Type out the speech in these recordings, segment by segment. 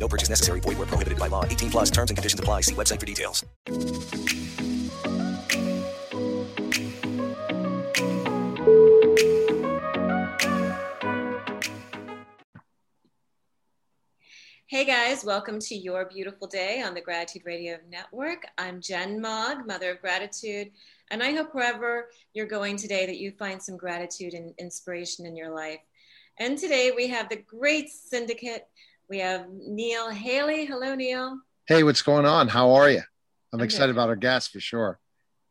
No purchase necessary. Void where prohibited by law. 18 plus terms and conditions apply. See website for details. Hey guys, welcome to Your Beautiful Day on the Gratitude Radio Network. I'm Jenn Mog, Mother of Gratitude, and I hope wherever you're going today that you find some gratitude and inspiration in your life. And today we have the great syndicate. We have Neil Haley. Hello, Neil. Hey, what's going on? How are you? I'm I'm excited about our guest for sure.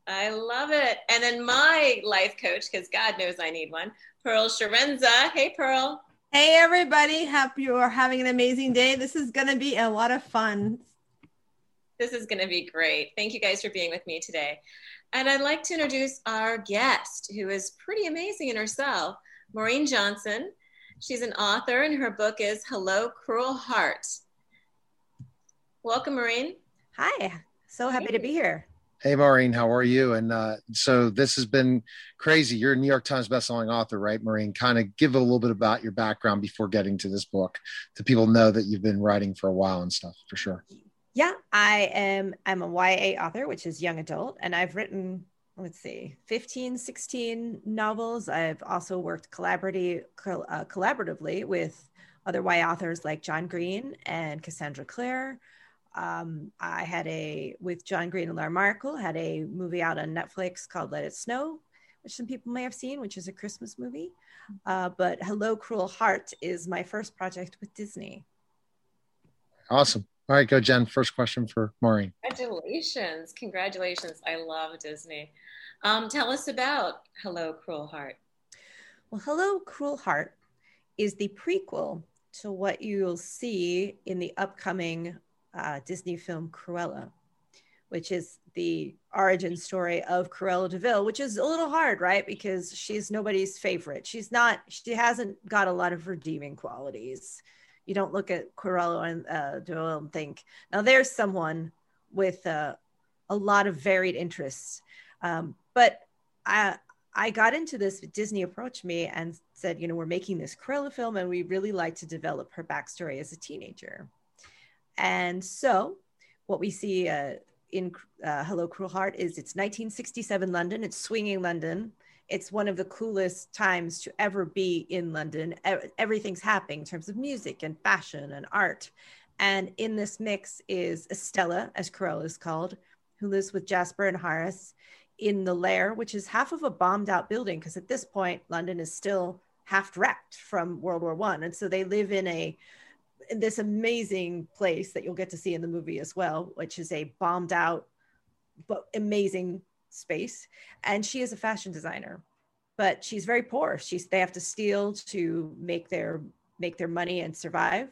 I love it. And then my life coach, because God knows I need one, Pearl Sharenza. Hey, Pearl. Hey everybody, hope you are having an amazing day. This is going to be a lot of fun. This is going to be great. Thank you guys for being with me today. And I'd like to introduce our guest, who is pretty amazing in herself, Maureen Johnson. She's an author, and her book is Hello, Cruel Heart. Welcome, Maureen. Hi, so happy to be here. Hey, Maureen, how are you? And uh, so this has been crazy. You're a New York Times bestselling author, right, Maureen? Kind of give a little bit about your background before getting to this book, to people know that you've been writing for a while and stuff, for sure. Yeah, I am I'm a YA author, which is young adult, and I've written let's see, 15, 16 novels. I've also worked collaboratively col- uh, collaboratively with other YA authors like John Green and Cassandra Clare. Um, I had a with John Green and Lauren Myracle had a movie out on Netflix called Let It Snow, which some people may have seen, which is a Christmas movie. Uh, but Hello Cruel Heart is my first project with Disney. Awesome. All right, go, Jen. First question for Maureen. Congratulations. Congratulations. I love Disney. Um, tell us about Hello, Cruel Heart. Well, Hello Cruel Heart is the prequel to what you'll see in the upcoming uh, Disney film Cruella, which is the origin story of Cruella de Vil, which is a little hard, right? Because she's nobody's favorite. She's not, she hasn't got a lot of redeeming qualities. You don't look at Cruella and uh, de Vil and think, now there's someone with uh, a lot of varied interests. Um, but I, I got into this. Disney approached me and said, you know, we're making this Cruella film and we really like to develop her backstory as a teenager. And so what we see uh, in uh, Hello Cruel Heart is it's 1967 London. It's swinging London. It's one of the coolest times to ever be in London. Everything's happening in terms of music and fashion and art. And in this mix is Estella, as Cruella is called, who lives with Jasper and Horace in the lair, which is half of a bombed out building, because at this point, London is still half wrecked from World War One. And so they live in a in this amazing place that you'll get to see in the movie as well, which is a bombed out but amazing space. And she is a fashion designer, but she's very poor. She's they have to steal to make their make their money and survive.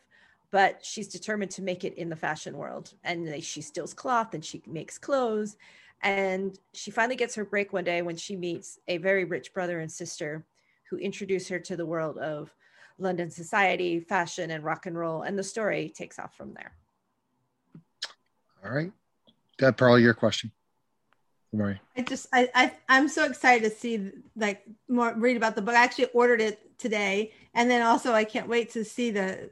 But she's determined to make it in the fashion world. And they, she steals cloth and she makes clothes. And she finally gets her break one day when she meets a very rich brother and sister who introduce her to the world of London society, fashion, and rock and roll. And the story takes off from there. All right. That Pearl, your question. Maureen. I just I, I I'm so excited to see like more read about the book. I actually ordered it today, and then also I can't wait to see the.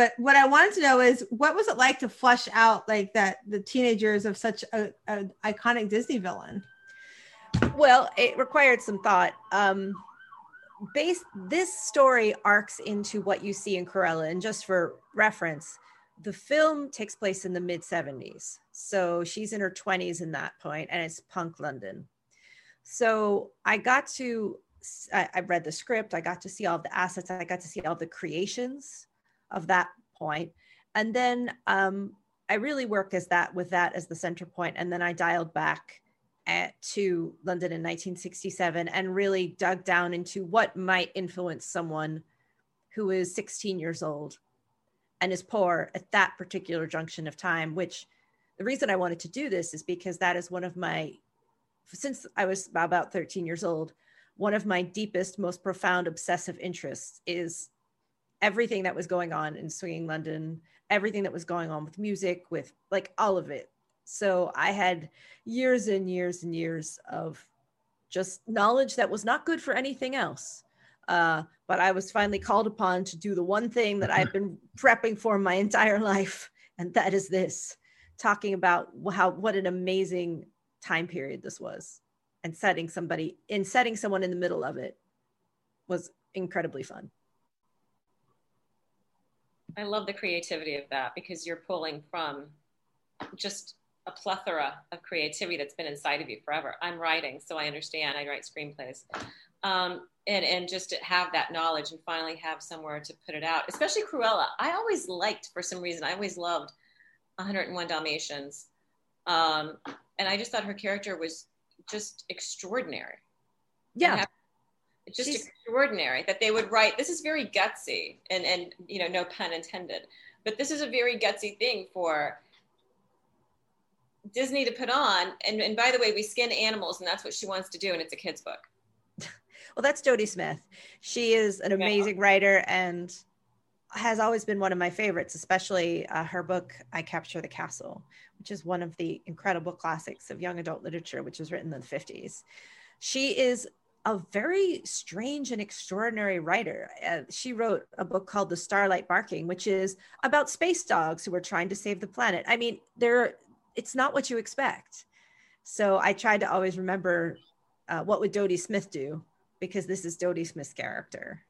But what I wanted to know is what was it like to flush out like that the teenagers of such a, a iconic Disney villain? Well, it required some thought. Um, based this story arcs into what you see in Cruella, and just for reference, the film takes place in the mid 70s. So she's in her 20s in that point, and it's punk London. So I got to, I, I read the script, I got to see all the assets, I got to see all the creations of that point. And then um, I really worked as that with that as the center point, and then I dialed back at, to London in 1967 and really dug down into what might influence someone who is 16 years old and is poor at that particular junction of time, which the reason I wanted to do this is because that is one of my, since I was about 13 years old, one of my deepest, most profound obsessive interests is everything that was going on in swinging London, everything that was going on with music, with like all of it. So I had years and years and years of just knowledge that was not good for anything else. Uh, but I was finally called upon to do the one thing that I've been prepping for my entire life, and that is this talking about how what an amazing time period this was and setting somebody in setting someone in the middle of it was incredibly fun i love the creativity of that because you're pulling from just a plethora of creativity that's been inside of you forever i'm writing so i understand i write screenplays um, and and just to have that knowledge and finally have somewhere to put it out especially cruella i always liked for some reason i always loved 101 Dalmatians. Um, and I just thought her character was just extraordinary. Yeah. Just She's... extraordinary that they would write. This is very gutsy, and and you know, no pun intended. But this is a very gutsy thing for Disney to put on. And and by the way, we skin animals, and that's what she wants to do, and it's a kid's book. well, that's Dodie Smith. She is an amazing yeah. writer, and has always been one of my favorites, especially uh, her book, I Capture the Castle, which is one of the incredible classics of young adult literature, which was written in the 50s. She is a very strange and extraordinary writer. Uh, she wrote a book called The Starlight Barking, which is about space dogs who are trying to save the planet. I mean, there it's not what you expect. So I tried to always remember uh, what would Dodie Smith do because this is Dodie Smith's character.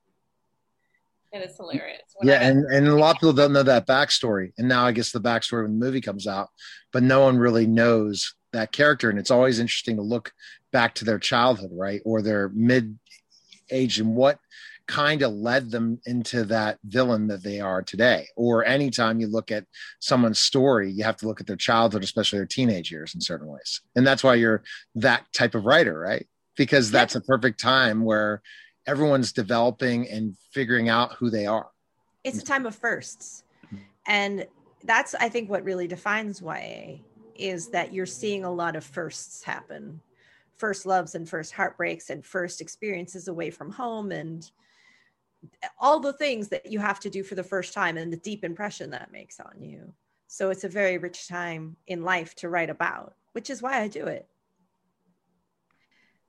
And It is hilarious. When yeah, and, and a lot of people don't know that backstory. And now I guess the backstory when the movie comes out, but no one really knows that character. And it's always interesting to look back to their childhood, right? Or their mid age and what kind of led them into that villain that they are today. Or anytime you look at someone's story, you have to look at their childhood, especially their teenage years in certain ways. And that's why you're that type of writer, right? Because that's a perfect time where everyone's developing and figuring out who they are. It's a time of firsts. Mm-hmm. And that's I think what really defines YA is that you're seeing a lot of firsts happen. First loves and first heartbreaks and first experiences away from home and all the things that you have to do for the first time and the deep impression that makes on you. So it's a very rich time in life to write about, which is why I do it.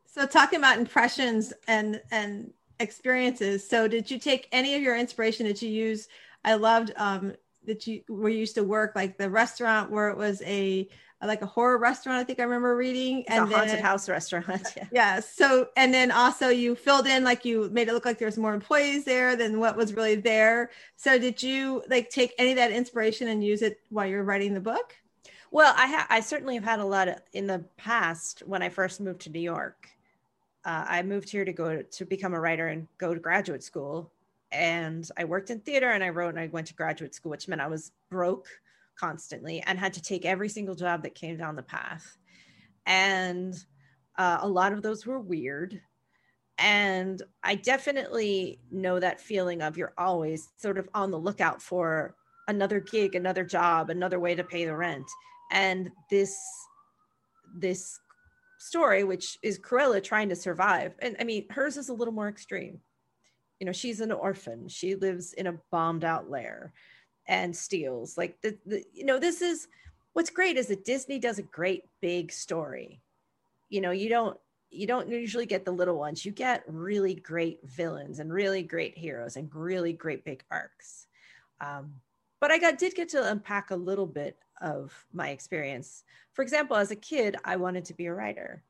So talking about impressions and and experiences. So did you take any of your inspiration that you use? I loved um, that you where you used to work, like the restaurant where it was a like a horror restaurant. I think I remember reading, and a haunted then, house restaurant. Yeah. yeah. So and then also you filled in like you made it look like there was more employees there than what was really there. So did you like take any of that inspiration and use it while you're writing the book? Well, I ha- I certainly have had a lot of in the past when I first moved to New York uh, I moved here to go to become a writer and go to graduate school. And I worked in theater and I wrote and I went to graduate school, which meant I was broke constantly and had to take every single job that came down the path. And uh, a lot of those were weird. And I definitely know that feeling of you're always sort of on the lookout for another gig, another job, another way to pay the rent. And this this story, which is Cruella trying to survive. And I mean, hers is a little more extreme. You know, she's an orphan. She lives in a bombed out lair and steals. Like the, the you know, this is what's great is that Disney does a great big story. You know, you don't you don't usually get the little ones. You get really great villains and really great heroes and really great big arcs. Um, but I got did get to unpack a little bit of my experience. For example, as a kid, I wanted to be a writer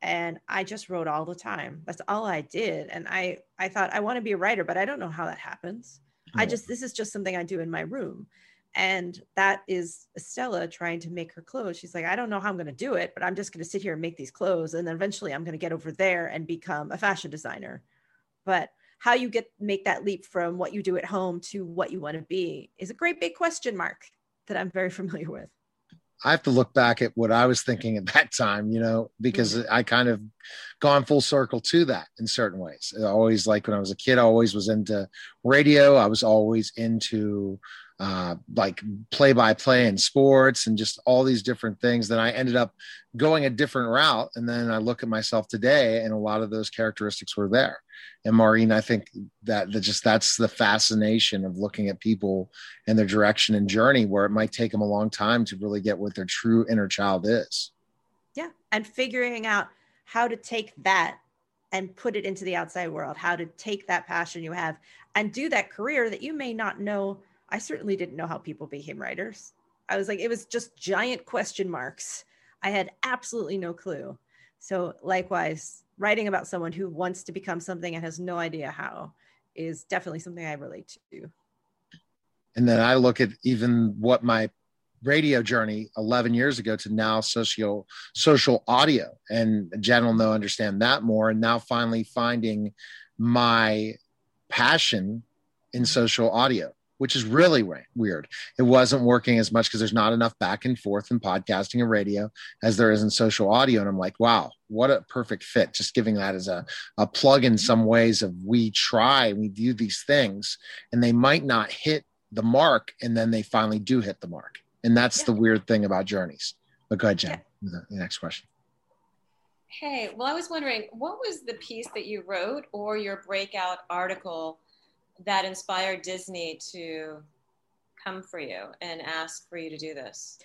and I just wrote all the time. That's all I did. And I I thought I want to be a writer, but I don't know how that happens. I just this is just something I do in my room. And that is Estella trying to make her clothes. She's like, I don't know how I'm going to do it, but I'm just going to sit here and make these clothes. And then eventually I'm going to get over there and become a fashion designer. But how you get make that leap from what you do at home to what you want to be is a great big question mark that I'm very familiar with. I have to look back at what I was thinking at that time, you know, because mm-hmm. I kind of gone full circle to that in certain ways. I always like when I was a kid, I always was into radio. I was always into uh, like play by play in sports and just all these different things. Then I ended up going a different route. And then I look at myself today, and a lot of those characteristics were there. And Maureen, I think that, that just that's the fascination of looking at people and their direction and journey, where it might take them a long time to really get what their true inner child is. Yeah. And figuring out how to take that and put it into the outside world, how to take that passion you have and do that career that you may not know. I certainly didn't know how people became writers. I was like, it was just giant question marks. I had absolutely no clue. So, likewise, writing about someone who wants to become something and has no idea how is definitely something I relate to. And then I look at even what my radio journey 11 years ago to now social social audio. And jen will know understand that more. And now finally finding my passion in social audio which is really weird it wasn't working as much because there's not enough back and forth in podcasting and radio as there is in social audio and i'm like wow what a perfect fit just giving that as a, a plug in some ways of we try we do these things and they might not hit the mark and then they finally do hit the mark and that's yeah. the weird thing about journeys. But go ahead, Jen. Yeah. The next question. Hey, well, I was wondering, what was the piece that you wrote or your breakout article that inspired Disney to come for you and ask for you to do this?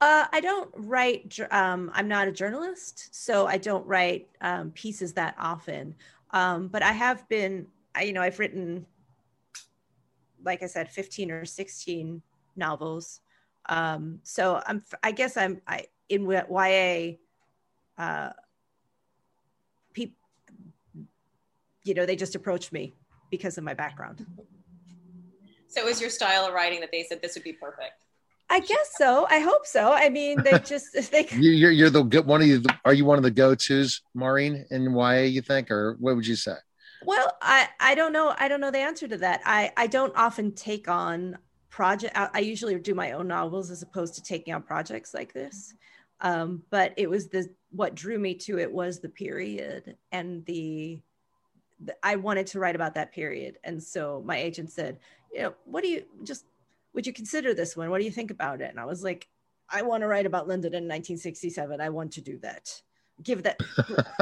Uh, I don't write, um, I'm not a journalist, so I don't write um, pieces that often. Um, but I have been, I, you know, I've written, like I said, 15 or 16 novels. Um, so I'm, I guess I'm, I in YA, uh, people, you know, they just approached me because of my background. So it was your style of writing that they said this would be perfect. I guess so. I hope so. I mean, they just they. you're you're the good one of you. Are you one of the go tos, Maureen, in YA? You think, or what would you say? Well, I I don't know. I don't know the answer to that. I I don't often take on project I, usually do my own novels as opposed to taking on projects like this um, but it was the what drew me to it was the period and the, the i wanted to write about that period. And so my agent said you know what do you just would you consider this one? What do you think about it? And i was like i want to write about london in 1967 i want to do that. Give that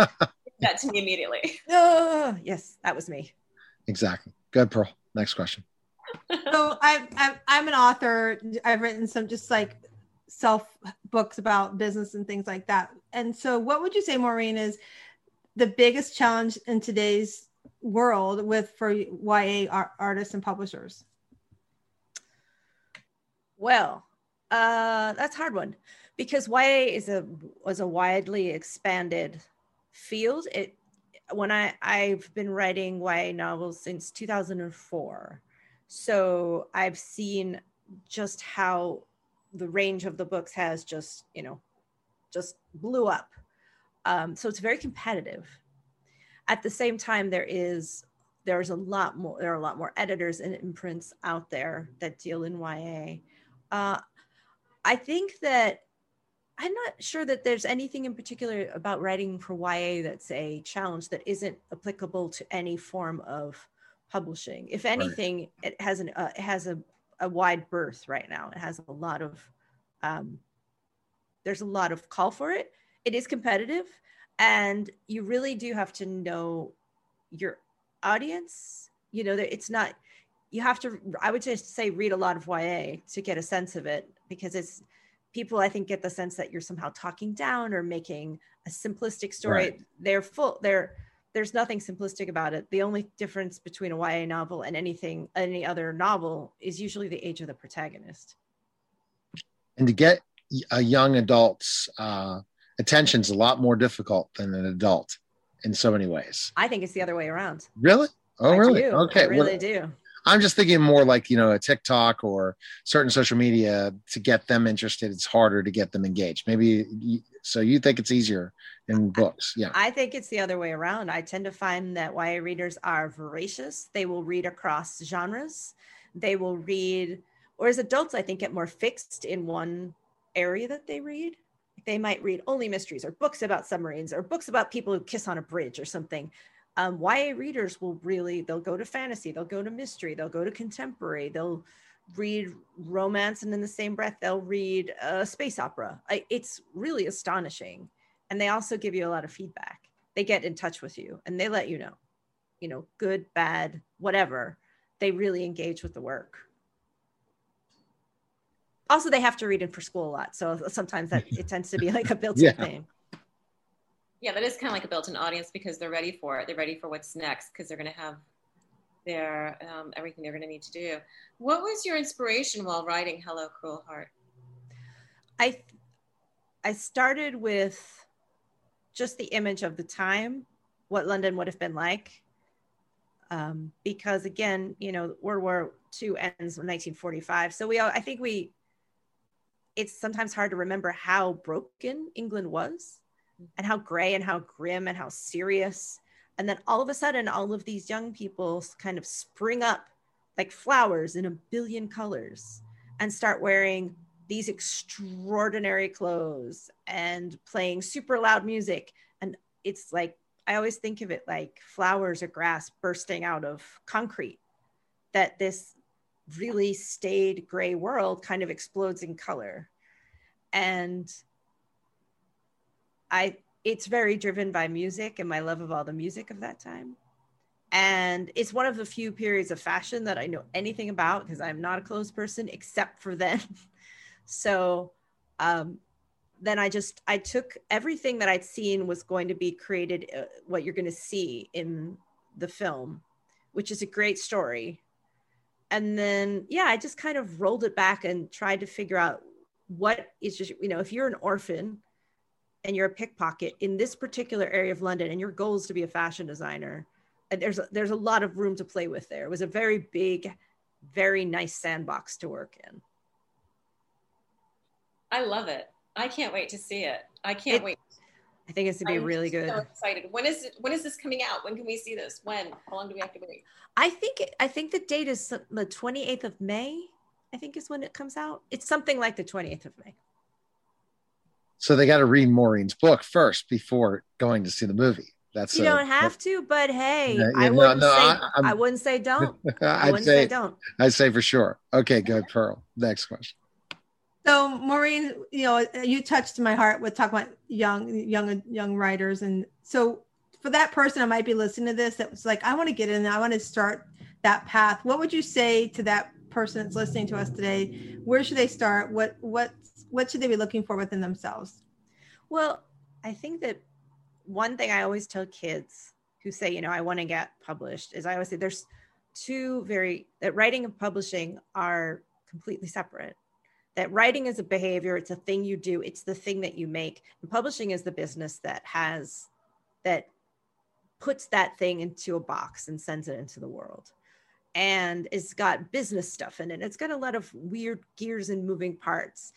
that to me immediately. Oh yes that was me. Exactly. Good pearl. Next question. So I, I, I'm an author. I've written some just like self books about business and things like that. And so, what would you say, Maureen, is the biggest challenge in today's world with for YA artists and publishers? Well, uh, that's hard one because YA is a was a widely expanded field. It when I I've been writing YA novels since 2004 so I've seen just how the range of the books has just, you know, just blew up. Um, so it's very competitive. At the same time, there is there's a lot more there are a lot more editors and imprints out there that deal in YA. Uh, I think that I'm not sure that there's anything in particular about writing for YA that's a challenge that isn't applicable to any form of publishing. If anything, right. it has an uh, it has a, a wide berth right now. It has a lot of um, there's a lot of call for it. It is competitive, and you really do have to know your audience. You know, it's not you have to. I would just say read a lot of YA to get a sense of it because it's people I think get the sense that you're somehow talking down or making a simplistic story. Right. They're full. They're there's nothing simplistic about it. The only difference between a YA novel and anything, any other novel, is usually the age of the protagonist. And to get a young adult's uh, attention is a lot more difficult than an adult in so many ways. I think it's the other way around. Really? Oh, I really? Do. Okay. I really well, do. I'm just thinking more like, you know, a TikTok or certain social media to get them interested. It's harder to get them engaged. Maybe so you think it's easier in books. Yeah. I think it's the other way around. I tend to find that YA readers are voracious. They will read across genres. They will read, or as adults, I think get more fixed in one area that they read. They might read only mysteries or books about submarines or books about people who kiss on a bridge or something. Um, YA readers will really they'll go to fantasy, they'll go to mystery, they'll go to contemporary, they'll read romance and in the same breath they'll read a space opera. I, it's really astonishing. And they also give you a lot of feedback. They get in touch with you and they let you know you know good bad whatever. They really engage with the work also they have to read in for school a lot so sometimes that it tends to be like a built-in Yeah. thing Yeah, that is kind of like a built-in audience because they're ready for it. They're ready for what's next because they're going to have their um, everything they're going to need to do. What was your inspiration while writing Hello Cruel Heart? I I started with just the image of the time, what London would have been like. Um, because again, you know, World War II ends in 1945. So we all, I think we, it's sometimes hard to remember how broken England was mm-hmm. and how gray and how grim and how serious. And then all of a sudden, all of these young people kind of spring up like flowers in a billion colors and start wearing these extraordinary clothes and playing super loud music. And it's like, I always think of it like flowers or grass bursting out of concrete, that this really staid gray world kind of explodes in color. And I, it's very driven by music and my love of all the music of that time. And it's one of the few periods of fashion that I know anything about because I'm not a clothes person except for then. so um, then I just I took everything that I'd seen was going to be created uh, what you're going to see in the film, which is a great story. And then yeah, I just kind of rolled it back and tried to figure out what is just you know if you're an orphan and you're a pickpocket in this particular area of London and your goal is to be a fashion designer, and there's a, there's a lot of room to play with there. It was a very big, very nice sandbox to work in. I love it. I can't wait to see it. I can't It- wait. I think it's going to be I'm really good. So excited. When is it? When is this coming out? When can we see this? When? How long do we have to wait? I think it, I think the date is the 28th of May. I think is when it comes out. It's something like the 28th of May. So they got to read Maureen's book first before going to see the movie. That's You a- don't have to, but hey, Yeah, I wouldn't no, say I- I'm- wouldn't say don't. I I'd wouldn't say say don't. I'd say for sure. Okay, good, Pearl. Next question. So Maureen, you know, you touched my heart with talking about young, young, young writers, and so for that person that might be listening to this, that was like, I want to get in, I want to start that path. What would you say to that person that's listening to us today? Where should they start? What, what, what should they be looking for within themselves? Well, I think that one thing I always tell kids who say, you know, I want to get published is I always say there's two very that writing and publishing are completely separate. That writing is a behavior, it's a thing you do, it's the thing that you make. And publishing is the business that has that puts that thing into a box and sends it into the world. And it's got business stuff in it. It's got a lot of weird gears and moving parts.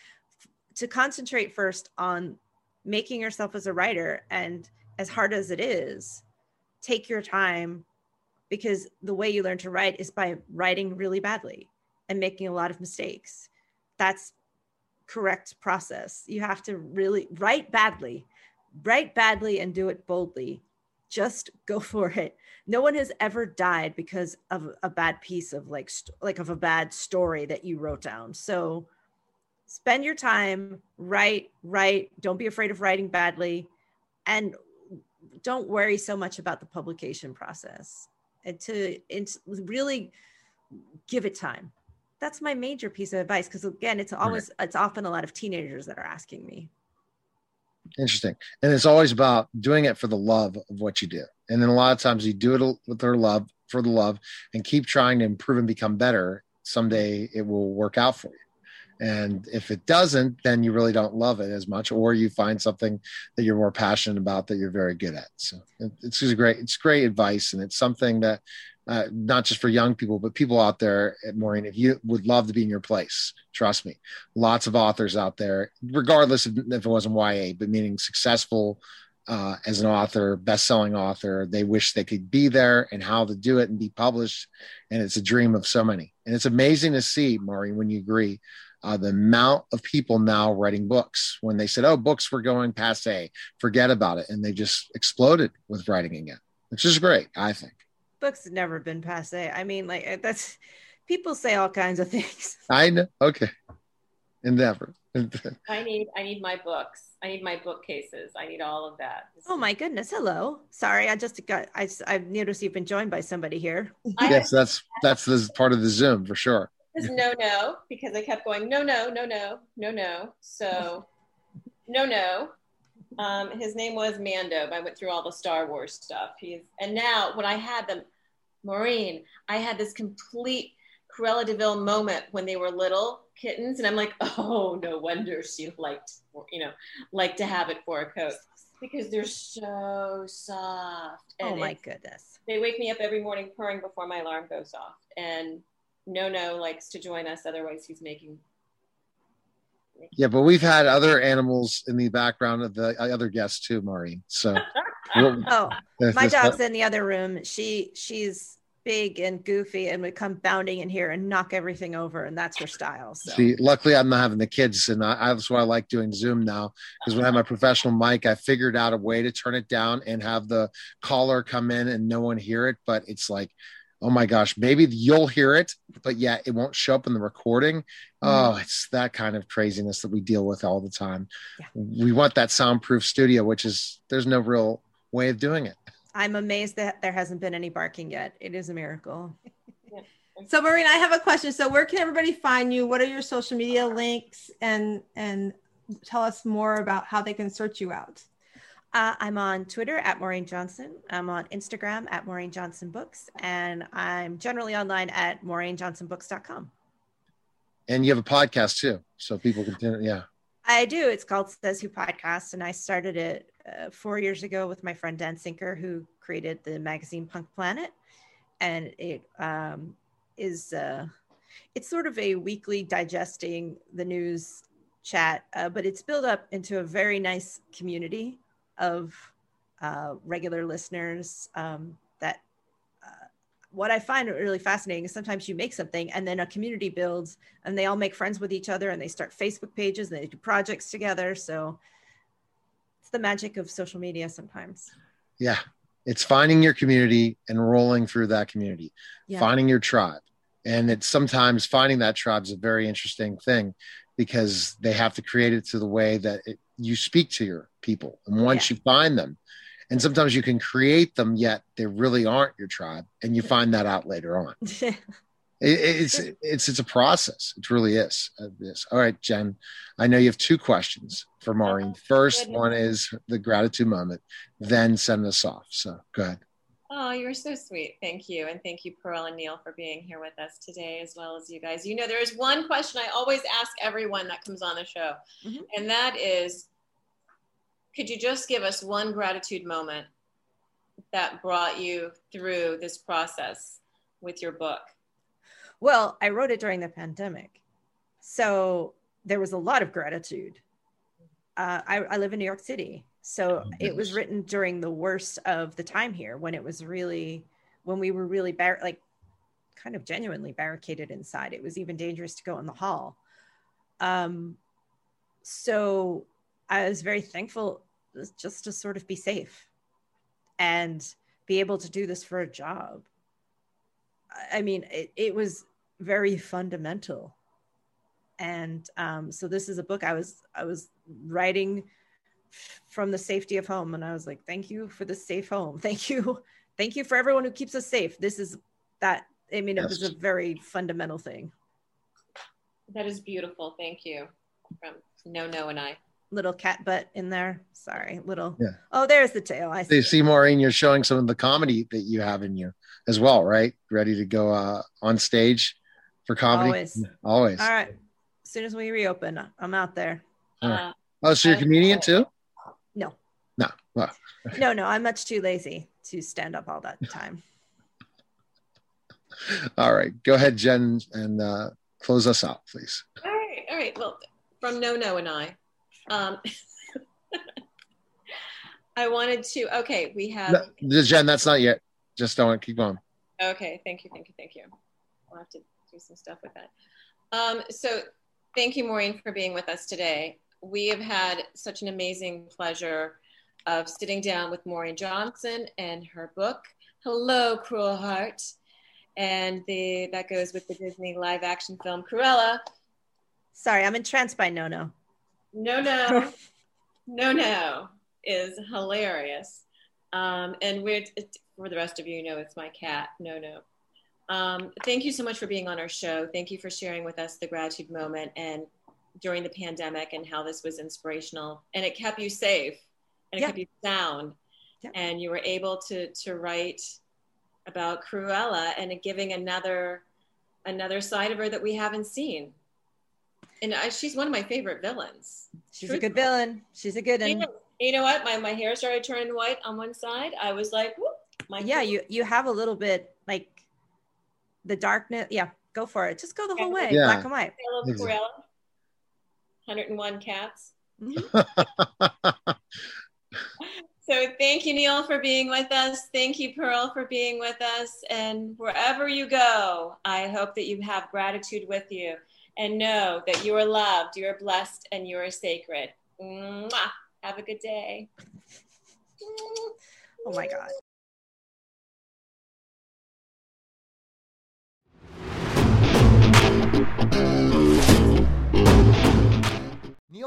To concentrate first on making yourself as a writer and as hard as it is take your time because the way you learn to write is by writing really badly and making a lot of mistakes that's correct process. You have to really write badly write badly and do it boldly. Just go for it. No one has ever died because of a bad piece of like st- like of a bad story that you wrote down. So spend your time write write. Don't be afraid of writing badly. And don't worry so much about the publication process. And to it's really give it time that's my major piece of advice because again it's always it's often a lot of teenagers that are asking me Interesting. And it's always about doing it for the love of what you do. And then a lot of times you do it with their love for the love and keep trying to improve and become better. Someday it will work out for you. And if it doesn't, then you really don't love it as much, or you find something that you're more passionate about that you're very good at. So it- it's great. It's great advice, and it's something that uh, not just for young people, but people out there at Maureen, if you would love to be in your place, trust me, lots of authors out there, regardless of if it wasn't YA, but meaning successful uh, as an author, best-selling author. They wish they could be there and how to do it and be published. And it's a dream of so many. And it's amazing to see, Maureen, when you agree, uh, the amount of people now writing books. When they said, "Oh, books were going passe, forget about it," and they just exploded with writing again, which is great, I think. Books have never been passe i mean like eh, that's People say all kinds of things. I know. Okay. Endeavor. I need I need my books. I need my bookcases. I need all of that. This Oh my goodness! Hello. Sorry, I just got. I I noticed you've been joined by somebody here. Yes, that's that's the part of the Zoom for sure. was no no because I kept going no no no no no no. So no no. Um, his name was Mando. I went through all the Star Wars stuff. He's and now when I had them, Maureen, I had this complete Cruella de Vil moment when they were little kittens, and I'm like, oh, no wonder she liked, you know, liked to have it for a coat because they're so soft. oh And my goodness. they wake me up every morning purring before my alarm goes off. And No No likes to join us, otherwise he's making. Yeah, but we've had other animals in the background of the uh, other guests too, Maureen. So oh, we'll- Oh, my dog's in the other room. She she's big and goofy and would come bounding in here and knock everything over, and that's her style. So See, luckily I'm not having the kids, and I, that's why I like doing Zoom now. Because when I have my professional mic, I figured out a way to turn it down and have the caller come in and no one hear it. But it's like, oh my gosh, maybe you'll hear it, but yeah, it won't show up in the recording. Mm. Oh, it's that kind of craziness that we deal with all the time. Yeah. We want that soundproof studio, which is there's no real way of doing it. I'm amazed that there hasn't been any barking yet. It is a miracle. So Maureen, I have a question. So where can everybody find you? What are your social media links and and tell us more about how they can search you out. Uh, I'm on Twitter at Maureen Johnson. I'm on Instagram at Maureen Johnson Books, and I'm generally online at maureenjohnsonbooks.com. And you have a podcast too, so people can. Yeah. I do. It's called Says Who Podcast, and I started it uh, four years ago with my friend Dan Sinker, who created the magazine Punk Planet, and it um, is uh, it's sort of a weekly digesting the news chat, uh, but it's built up into a very nice community of uh, regular listeners um, that uh, what I find really fascinating is sometimes you make something and then a community builds and they all make friends with each other and they start Facebook pages and they do projects together. So it's the magic of social media sometimes. Yeah. It's finding your community and rolling through that community, Yeah. finding your tribe. And it's sometimes finding that tribe is a very interesting thing because they have to create it to the way that it, you speak to your people. And once you find them, and sometimes you can create them, yet they really aren't your tribe. And you find that out later on. It, it's, it's, it's a process. It really is. Uh, This. All right, Jen, I know you have two questions for Maureen. First one is the gratitude moment, then send us off. So go ahead. Oh, you're so sweet. Thank you. And thank you, Pearl and Neil, for being here with us today, as well as you guys. You know, there's one question I always ask everyone that comes on the show, Mhm. and that is could you just give us one gratitude moment that brought you through this process with your book? well, I wrote it during the pandemic. So there was a lot of gratitude. Uh, I, I live in New York City. So Oh, it was written during the worst of the time here when it was really, when we were really bar- like kind of genuinely barricaded inside. It was even dangerous to go in the hall. Um, so I was very thankful just to sort of be safe and be able to do this for a job. I- I mean, it, it was very fundamental. And um, so this is a book I was I was writing from the safety of home, and I was like, "Thank you for the safe home. Thank you, thank you for everyone who keeps us safe." This is that. I mean, it was a very fundamental thing. That is beautiful. Thank you. From No No and I. Little cat butt in there. Sorry, little. Yeah. Oh, there's the tail. I see. see, Maureen, you're showing some of the comedy that you have in you as well, right? Ready to go uh, on stage for comedy? Always. Always. All right. As soon as we reopen, I'm out there. All right. Uh, Oh, so you're a comedian too? No. No. Well, No, no, I'm much too lazy to stand up all that time. all right. Go ahead, Jen, and uh, close us out, please. All right, all right. Well, from No No and I, um, I wanted to. Okay, we have. No, Jen, that's not yet. Just don't keep going. Okay, thank you, thank you, thank you. I'll have to do some stuff with that. Um, so, thank you, Maureen, for being with us today. We have had such an amazing pleasure of sitting down with Maureen Johnson and her book, Hello, Cruel Heart. and the that goes with the Disney live action film Cruella. Sorry, I'm entranced by No No. No No, No No is hilarious. Um, and we're for the rest of you, you know it's my cat. No No. Um, thank you so much for being on our show. Thank you for sharing with us the gratitude moment and during the pandemic and how this was inspirational and it kept you safe and it Yeah. kept you sound Yeah. and you were able to to write about Cruella and giving another another side of her that we haven't seen. And I, she's one of my favorite villains. She's a good villain. She's a good You know, you know what? My, my hair started turning white on one side. I was like, whoop, my Yeah, you you have a little bit like the darkness. Yeah, go for it. Just go the whole way, Yeah. black and white. I love Cruella. 101 cats. Mhm. So thank you, Neil, for being with us. Thank you, Pearl, for being with us. And wherever you go, I hope that you have gratitude with you and know that you are loved, you are blessed, and you are sacred. Mwah. Have a good day. Oh my god.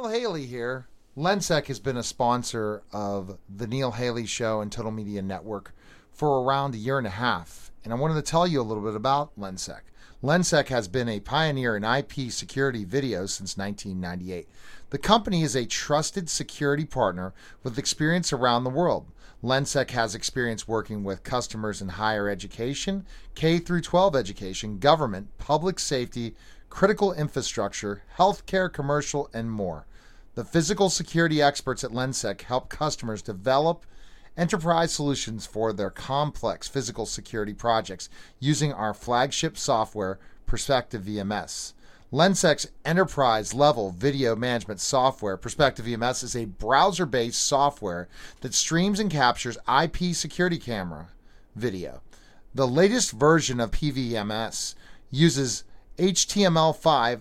Neil Haley here. Lensec has been a sponsor of the Neil Haley Show and Total Media Network for around a year and a half, and I wanted to tell you a little bit about Lensec. Lensec has been a pioneer in IP security video since 1998. The company is a trusted security partner with experience around the world. Lensec has experience working with customers in higher education, K through 12 education, government, public safety, critical infrastructure, healthcare, commercial, and more. The physical security experts at Lensec help customers develop enterprise solutions for their complex physical security projects using our flagship software, Perspective VMS. Lensec's enterprise level video management software, Perspective VMS, is a browser based software that streams and captures IP security camera video. The latest version of PVMS uses HTML5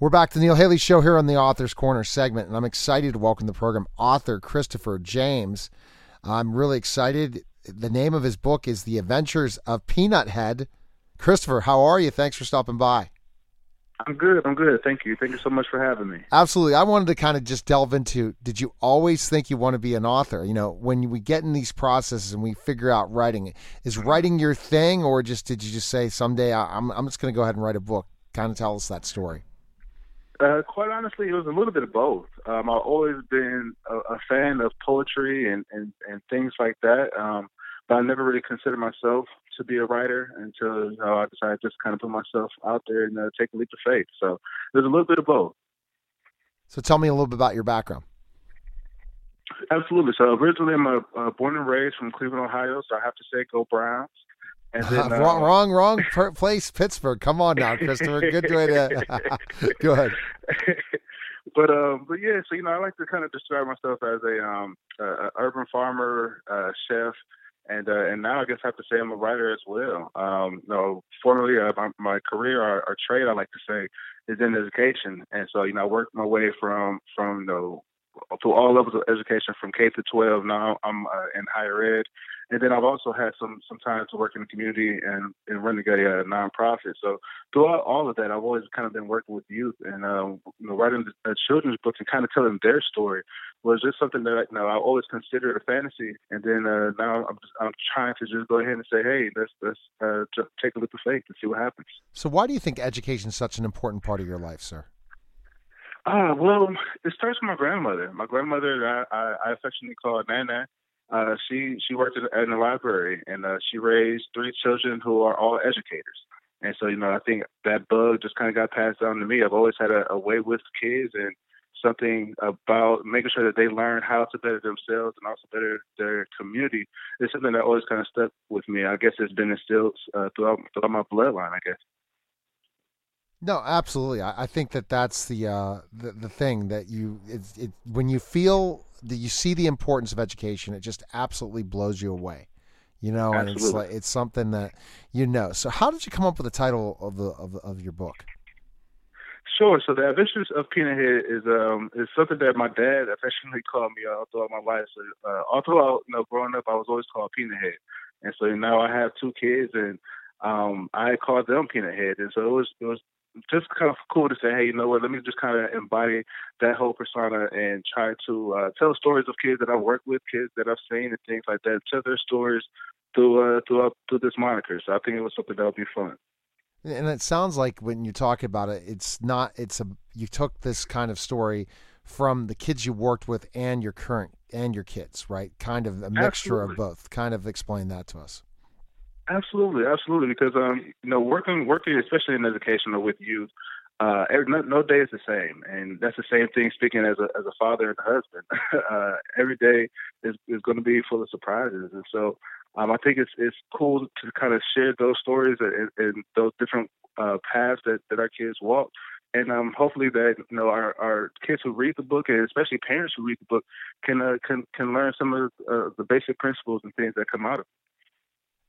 We're back to Neil Haley Show here on the Author's Corner segment, and I'm excited to welcome to the program author Christopher James. I'm really excited. The name of his book is The Adventures of Peanut Head. Christopher, how are you? Thanks for stopping by. I'm good. I'm good. Thank you. Thank you so much for having me. Absolutely. I wanted to kind of just delve into did you always think you want to be an author? You know, when we get in these processes and we figure out writing, is writing your thing, or just did you just say someday I'm, I'm just going to go ahead and write a book? Kind of tell us that story. Uh, quite honestly, it was a little bit of both. Um, I've always been a, a fan of poetry and, and, and things like that, um, but I never really considered myself to be a writer until you know, I decided to just kind of put myself out there and uh, take a leap of faith. So there's a little bit of both. So tell me a little bit about your background. Absolutely. So originally, I'm uh, born and raised from Cleveland, Ohio. So I have to say, go Browns. And then, uh, wrong, wrong, wrong per- place, Pittsburgh. Come on now, Christopher. Good way to. Go ahead. but um, but yeah, so you know, I like to kind of describe myself as a um, a urban farmer, uh, chef, and uh, and now I guess I have to say I'm a writer as well. Um, you know, formerly uh, my, my career or, or trade, I like to say, is in education, and so you know, I worked my way from from you know through all levels of education from K to 12. Now I'm uh, in higher ed. And then I've also had some some time to work in the community and, and running a uh, nonprofit. So throughout all of that, I've always kind of been working with youth and um, you know, writing uh, children's books and kind of telling their story was just something that you know I always considered a fantasy. And then uh, now I'm just, I'm trying to just go ahead and say, hey, let's let's uh, take a leap of faith and see what happens. So, why do you think education is such an important part of your life, sir? Ah, well, it starts with my grandmother. My grandmother, I, I, affectionately call Nana. Uh, she she worked at, in the library, and uh, she raised three children who are all educators. And so, you know, I think that bug just kind of got passed down to me. I've always had a, a way with kids, and something about making sure that they learn how to better themselves and also better their community is something that always kind of stuck with me. I guess it's been instilled uh, throughout throughout my bloodline. I guess. No, absolutely. I, I think that that's the uh, the, the thing that you it, it when you feel that you see the importance of education, it just absolutely blows you away. You know, absolutely. and it's like it's something that you know. So, how did you come up with the title of the of, of your book? Sure. So the Adventures of Peanut Head is um is something that my dad affectionately called me all throughout my life. So uh, all throughout you know growing up, I was always called Peanut Head, and so now I have two kids, and um I called them Peanut Head, and so it was it was just kind of cool to say, hey, you know what? Let me just kind of embody that whole persona and try to uh, tell stories of kids that I've worked with, kids that I've seen, and things like that. Tell their stories through uh, through through this moniker. So I think it was something that would be fun. And it sounds like when you talk about it, it's not. It's a you took this kind of story from the kids you worked with and your current and your kids, right? Kind of a mixture Absolutely. of both. Kind of explain that to us. Absolutely, absolutely. Because um, you know, working working especially in education or with youth, uh, no, no day is the same, and that's the same thing. Speaking as a as a father and a husband, uh, every day is is going to be full of surprises, and so um, I think it's it's cool to kind of share those stories and, and those different uh, paths that that our kids walk. And um, hopefully that you know our, our kids who read the book and especially parents who read the book can uh, can can learn some of uh, the basic principles and things that come out of it.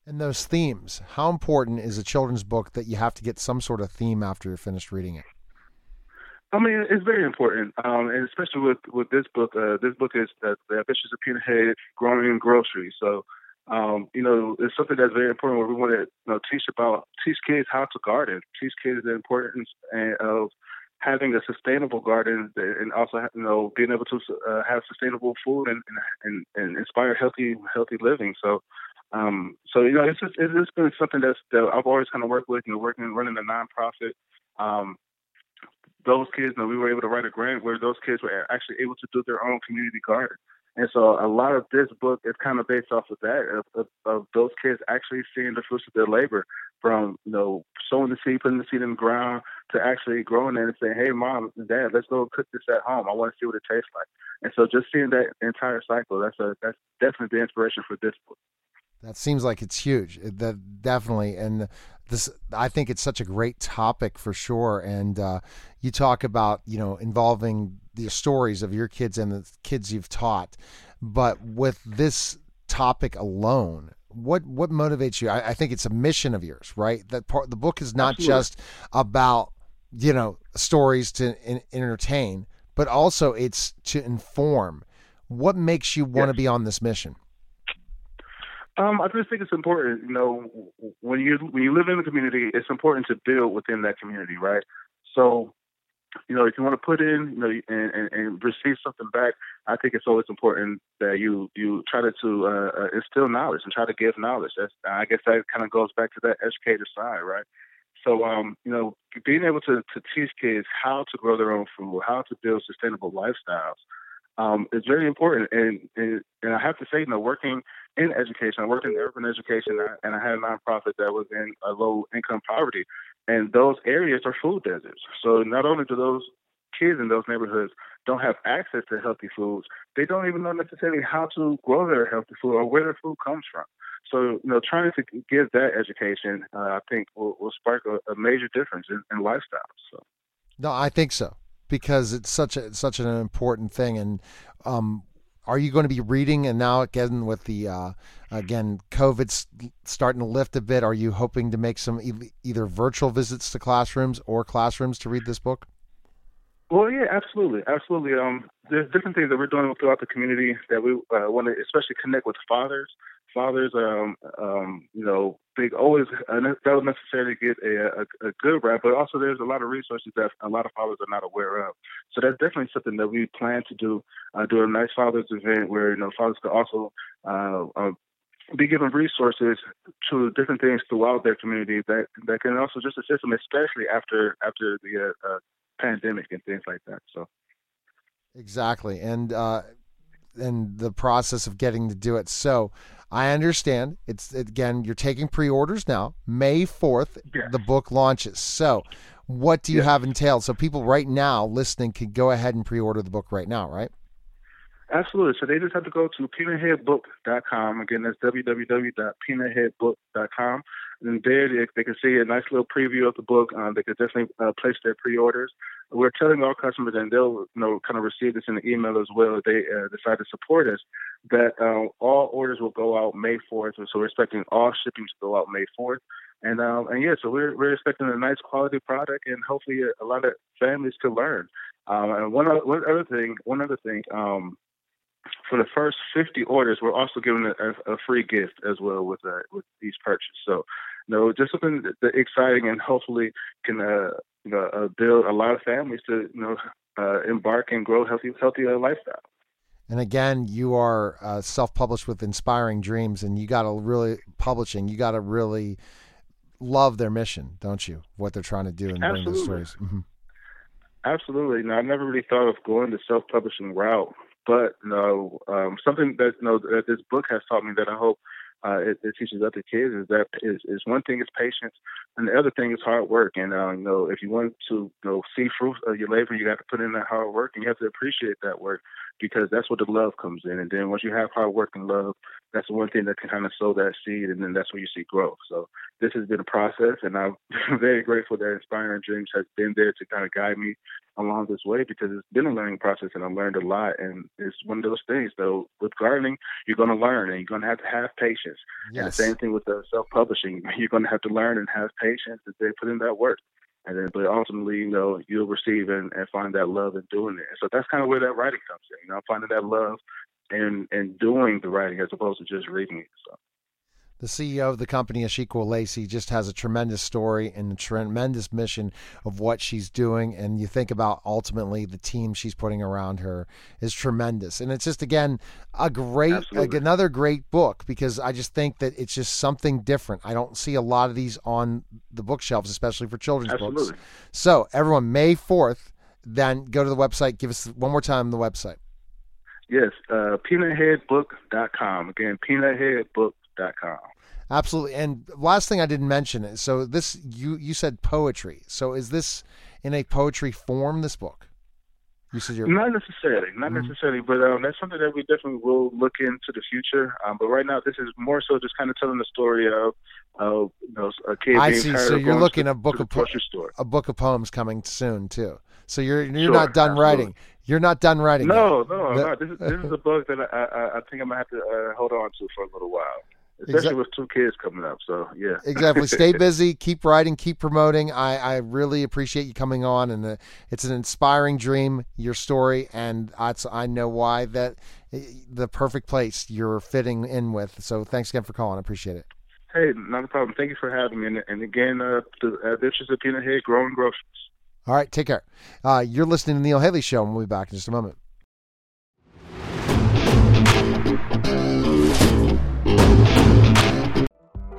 And those themes. How important is a children's book that you have to get some sort of theme after you're finished reading it? I mean, it's very important, um, and especially with with this book. Uh, this book is uh, the Adventures of Peanut Head, growing in groceries. So, um, you know, it's something that's very important. Where we want to you know, teach about teach kids how to garden, teach kids the importance of having a sustainable garden, and also you know being able to uh, have sustainable food and, and and inspire healthy healthy living. So. Um, so you know, it's just it's just been something that's that I've always kind of worked with. You know, working running a nonprofit. Um, those kids, you know, we were able to write a grant where those kids were actually able to do their own community garden. And so a lot of this book is kind of based off of that, of, of, of those kids actually seeing the fruits of their labor from, you know, sowing the seed, putting the seed in the ground to actually growing it and saying, hey, mom and dad, let's go cook this at home. I want to see what it tastes like. And so just seeing that entire cycle, that's a, that's definitely the inspiration for this book. That seems like it's huge. That definitely, and this I think it's such a great topic for sure. And uh, you talk about you know involving the stories of your kids and the kids you've taught, but with this topic alone, what what motivates you? I, I think it's a mission of yours, right? That part the book is not Absolutely. just about you know stories to in, entertain, but also it's to inform. What makes you want to be on this mission? Um, I just think it's important, you know, when you when you live in the community, it's important to build within that community, right? So, you know, if you want to put in, you know, and, and, and receive something back, I think it's always important that you you try to, to uh, uh, instill knowledge and try to give knowledge. That's, I guess that kind of goes back to that educator side, right? So, um, you know, being able to, to teach kids how to grow their own food, how to build sustainable lifestyles, um, is very important. And, and and I have to say, you know, working in education, I worked in urban education, and I- had a nonprofit that was in a low income poverty, and those areas are food deserts. So not only do those kids in those neighborhoods don't have access to healthy foods, they don't even know necessarily how to grow their healthy food or where their food comes from. So, you know, trying to give that education, uh, I think, will, will spark a, a major difference in, in lifestyles. So. No, I think so because it's such a such an important thing. And um, are you going to be reading? And now again with the uh, again COVID's starting to lift a bit, are you hoping to make some e- either virtual visits to classrooms or classrooms to read this book? Well, yeah, absolutely, absolutely. Um, there's different things that we're doing throughout the community that we uh, want to especially connect with fathers. Fathers, um, um, you know, they always uh, don't necessarily get a, a, a good rap, but also there's a lot of resources that a lot of fathers are not aware of. So that's definitely something that we plan to do. Uh, do a nice fathers event where you know fathers could also uh, uh, be given resources to different things throughout their community that that can also just assist them, especially after after the uh, uh, pandemic and things like that. So Exactly, and uh, and the process of getting to do it. So, I understand. It's again, you're taking pre-orders now. May 4th, Yes. the book launches. So, what do you Yes. have entailed? So people right now listening can go ahead and pre-order the book right now, right? Absolutely. So they just have to go to peanutheadbook.com. Again, that's www.peanutheadbook.com. And there they, they can see a nice little preview of the book. Um, they can definitely uh, place their pre-orders. We're telling our customers, and they'll you know kind of receive this in the email as well if they uh, decide to support us, that uh, all orders will go out May 4th. And so we're expecting all shipping to go out May 4th. And um, and yeah, so we're we're expecting a nice quality product, and hopefully a, a lot of families can learn. Um, and one other, one other thing, one other thing, um, for the first 50 orders, we're also giving a, a, free gift as well with uh, with each purchase. So, you know, just something that, that exciting and hopefully can uh, you know uh, build a lot of families to you know uh, embark and grow healthy healthy uh, lifestyle. And again, you are uh, self-published with Inspiring Dreams, and you got to really publishing. You got to really love their mission, don't you? What they're trying to do and bring the Absolutely. stories. hmm Absolutely. No, I never really thought of going the self-publishing route, but no, um, something that you know that this book has taught me that I hope uh, it, it teaches other kids is that is, is one thing is patience, and the other thing is hard work. And uh, you know, if you want to you know see fruit of your labor, you got to put in that hard work, and you have to appreciate that work because that's where the love comes in. And then once you have hard work and love, that's the one thing that can kind of sow that seed, and then that's where you see growth. So this has been a process, and I'm very grateful that Inspiring Dreams has been there to kind of guide me along this way because it's been a learning process, and I've learned a lot. And it's one of those things, though, with gardening, you're going to learn, and you're going to have to have patience. And the same thing with the self-publishing, you're going to have to learn and have patience and then put in that work. And then, but ultimately, you know, you'll receive and, and find that love in doing it. So that's kind of where that writing comes in. You know, finding that love and and doing the writing as opposed to just reading it. So. The CEO of the company, Ashikwa Lacey, just has a tremendous story and a tremendous mission of what she's doing. And you think about ultimately the team she's putting around her is tremendous. And it's just, again, a great, Absolutely. another great book because I just think that it's just something different. I don't see a lot of these on the bookshelves, especially for children's books. So, everyone, May 4th, then go to the website. Give us one more time the website. Yes, uh, peanutheadbook.com. Again, peanutheadbook.com. Absolutely. And last thing I didn't mention is so this you you said poetry. So is this in a poetry form? This book. You said you're Not necessarily, not Mhm. necessarily, but um, that's something that we definitely will look into the future. Um, but right now, this is more so just kind of telling the story of, of you know, a kid I see. So you're looking to, a book of po- grocery store. a book of poems coming soon too. So you're you're Sure, not done absolutely. writing. You're not done writing. yet. No, no, The- no. This is this is a book that I, I I think I'm gonna have to uh, hold on to for a little while, especially Exact- with two kids coming up. So yeah, exactly. Stay busy. Keep writing. Keep promoting. I, I really appreciate you coming on, and uh, it's an inspiring dream. Your story, and that's I know why that uh, the perfect place you're fitting in with. So thanks again for calling. I appreciate it. Hey, not a problem. Thank you for having me. And, and again, uh, the uh, Adventures of Peanut Head Growing Groceries. All right, take care. Uh, you're listening to the Neil Haley Show, and we'll be back in just a moment.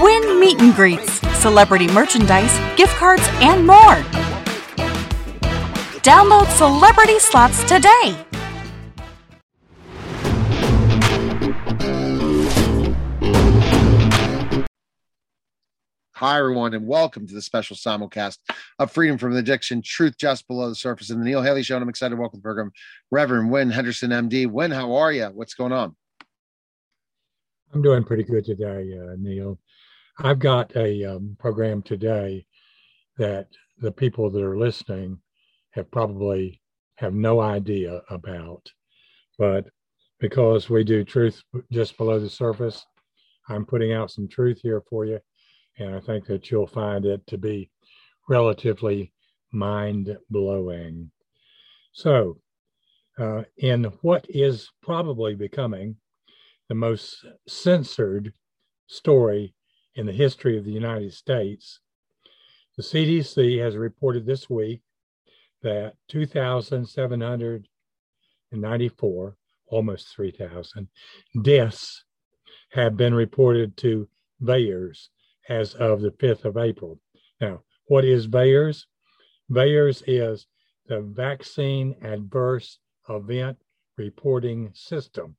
Win meet and greets, celebrity merchandise, gift cards, and more. Download Celebrity Slots today. Hi, everyone, and welcome to the special simulcast of Freedom from Addiction, Truth Just Below the Surface, and the Neil Haley Show. And I'm excited to welcome to the program Reverend Winn Henderson, MD. Winn, how are you? What's going on? I'm doing pretty good today, uh, Neil. I've got a um, program today that the people that are listening have probably have no idea about, but because we do truth just below the surface, I'm putting out some truth here for you, and I think that you'll find it to be relatively mind blowing. So, uh, in what is probably becoming the most censored story in the history of the United States. The CDC has reported this week that 2,794, almost 3,000, deaths have been reported to VAERS as of the 5th of April. Now, what is VAERS? VAERS is the Vaccine Adverse Event Reporting System.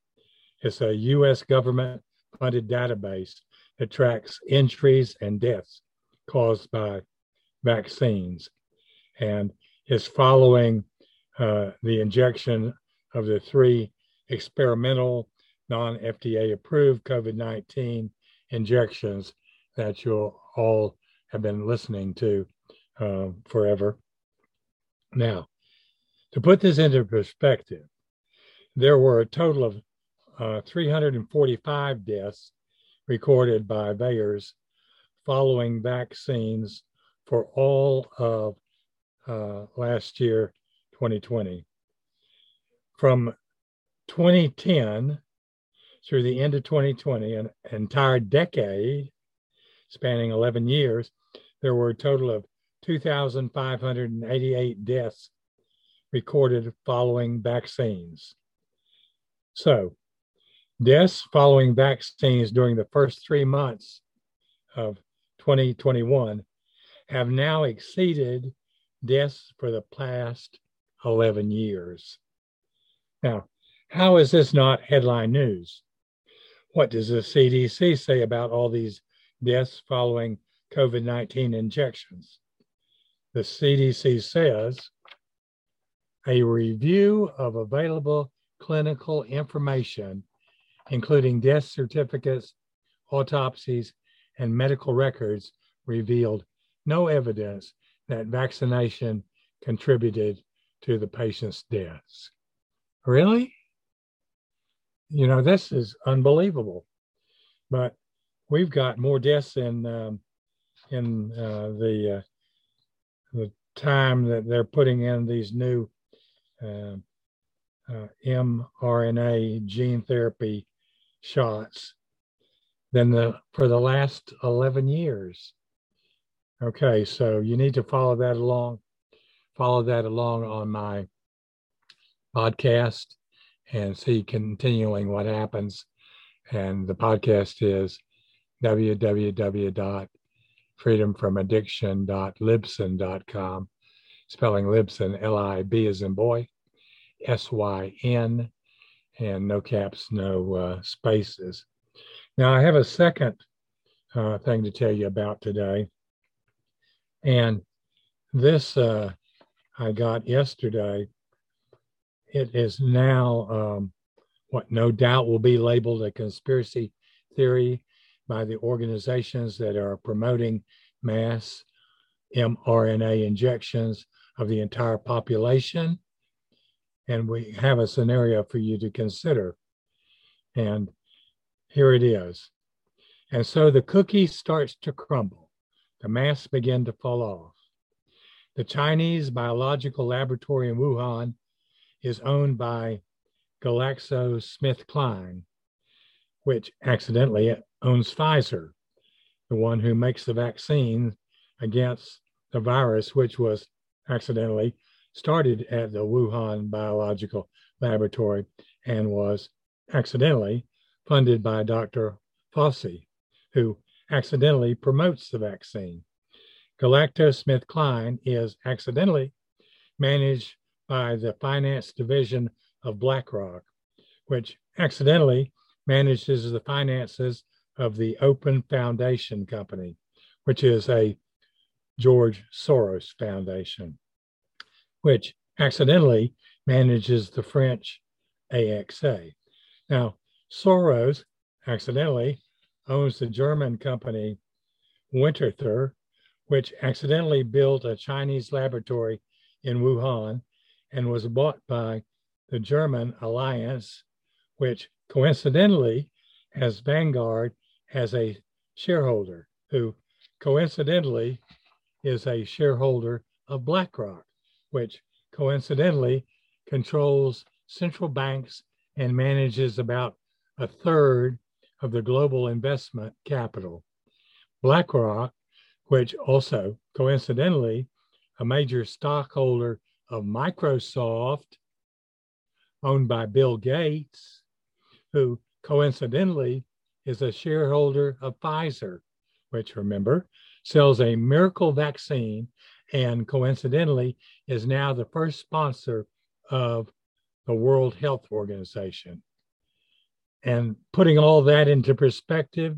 It's a U.S. government funded database that tracks injuries and deaths caused by vaccines and is following uh, the injection of the three experimental non FDA approved COVID 19 injections that you'll all have been listening to uh, forever. Now, to put this into perspective, there were a total of uh, 345 deaths recorded by VAERS following vaccines for all of uh, last year, 2020. From 2010 through the end of 2020, an entire decade spanning 11 years, there were a total of 2,588 deaths recorded following vaccines. So, deaths following vaccines during the first three months of 2021 have now exceeded deaths for the past 11 years. Now, how is this not headline news? What does the CDC say about all these deaths following COVID 19 injections? The CDC says a review of available clinical information, including death certificates, autopsies, and medical records, revealed no evidence that vaccination contributed to the patient's deaths. Really? You know, this is unbelievable. But we've got more deaths in um, in uh, the uh, the time that they're putting in these new uh, uh mRNA gene therapy shots than the for the last 11 years. Okay, so you need to follow that along, follow that along on my podcast and see continuing what happens. And the podcast is www.freedomfromaddiction.libsyn.com, spelling Libsyn, L I B as in boy, S Y N, and no caps, no uh, spaces. Now, I have a second uh, thing to tell you about today. And this uh, I got yesterday. It is now um, what no doubt will be labeled a conspiracy theory by the organizations that are promoting mass mRNA injections of the entire population. And we have a scenario for you to consider. And here it is. And so the cookie starts to crumble the masks begin to fall off. The Chinese biological laboratory in Wuhan is owned by GlaxoSmithKline, which accidentally owns Pfizer, the one who makes the vaccine against the virus, which was accidentally started at the Wuhan Biological Laboratory and was accidentally funded by Dr. Fauci, who accidentally promotes the vaccine. GlaxoSmithKline is accidentally managed by the finance division of BlackRock, which accidentally manages the finances of the Open Foundation Company, which is a George Soros Foundation, which accidentally manages the French AXA. Now, Soros accidentally owns the German company Winterthur, which accidentally built a Chinese laboratory in Wuhan and was bought by the German Allianz, which coincidentally has Vanguard as a shareholder, who coincidentally is a shareholder of BlackRock, which coincidentally controls central banks and manages about a third of the global investment capital. BlackRock, which also coincidentally a major stockholder of Microsoft, owned by Bill Gates, who coincidentally is a shareholder of Pfizer, which remember sells a miracle vaccine and coincidentally is now the first sponsor of the World Health Organization. And putting all that into perspective,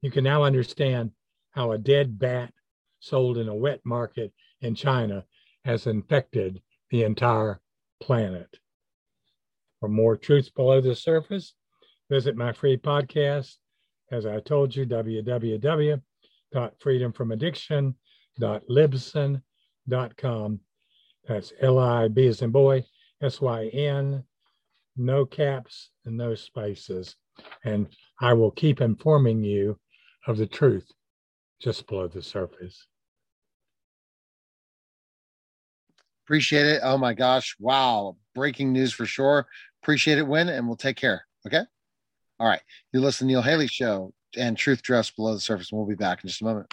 you can now understand how a dead bat sold in a wet market in China has infected the entire planet. For more truths below the surface, visit my free podcast. As I told you, www.freedomfromaddiction.libsyn.com. That's L I B as in boy, S Y N, no caps and no spaces. And I will keep informing you of the truth just below the surface. Appreciate it. Oh my gosh. Wow. Breaking news for sure. Appreciate it, Winn, and we'll take care. Okay. All right. You listen to Neil Haley Show and Truth Just Below the Surface. And we'll be back in just a moment.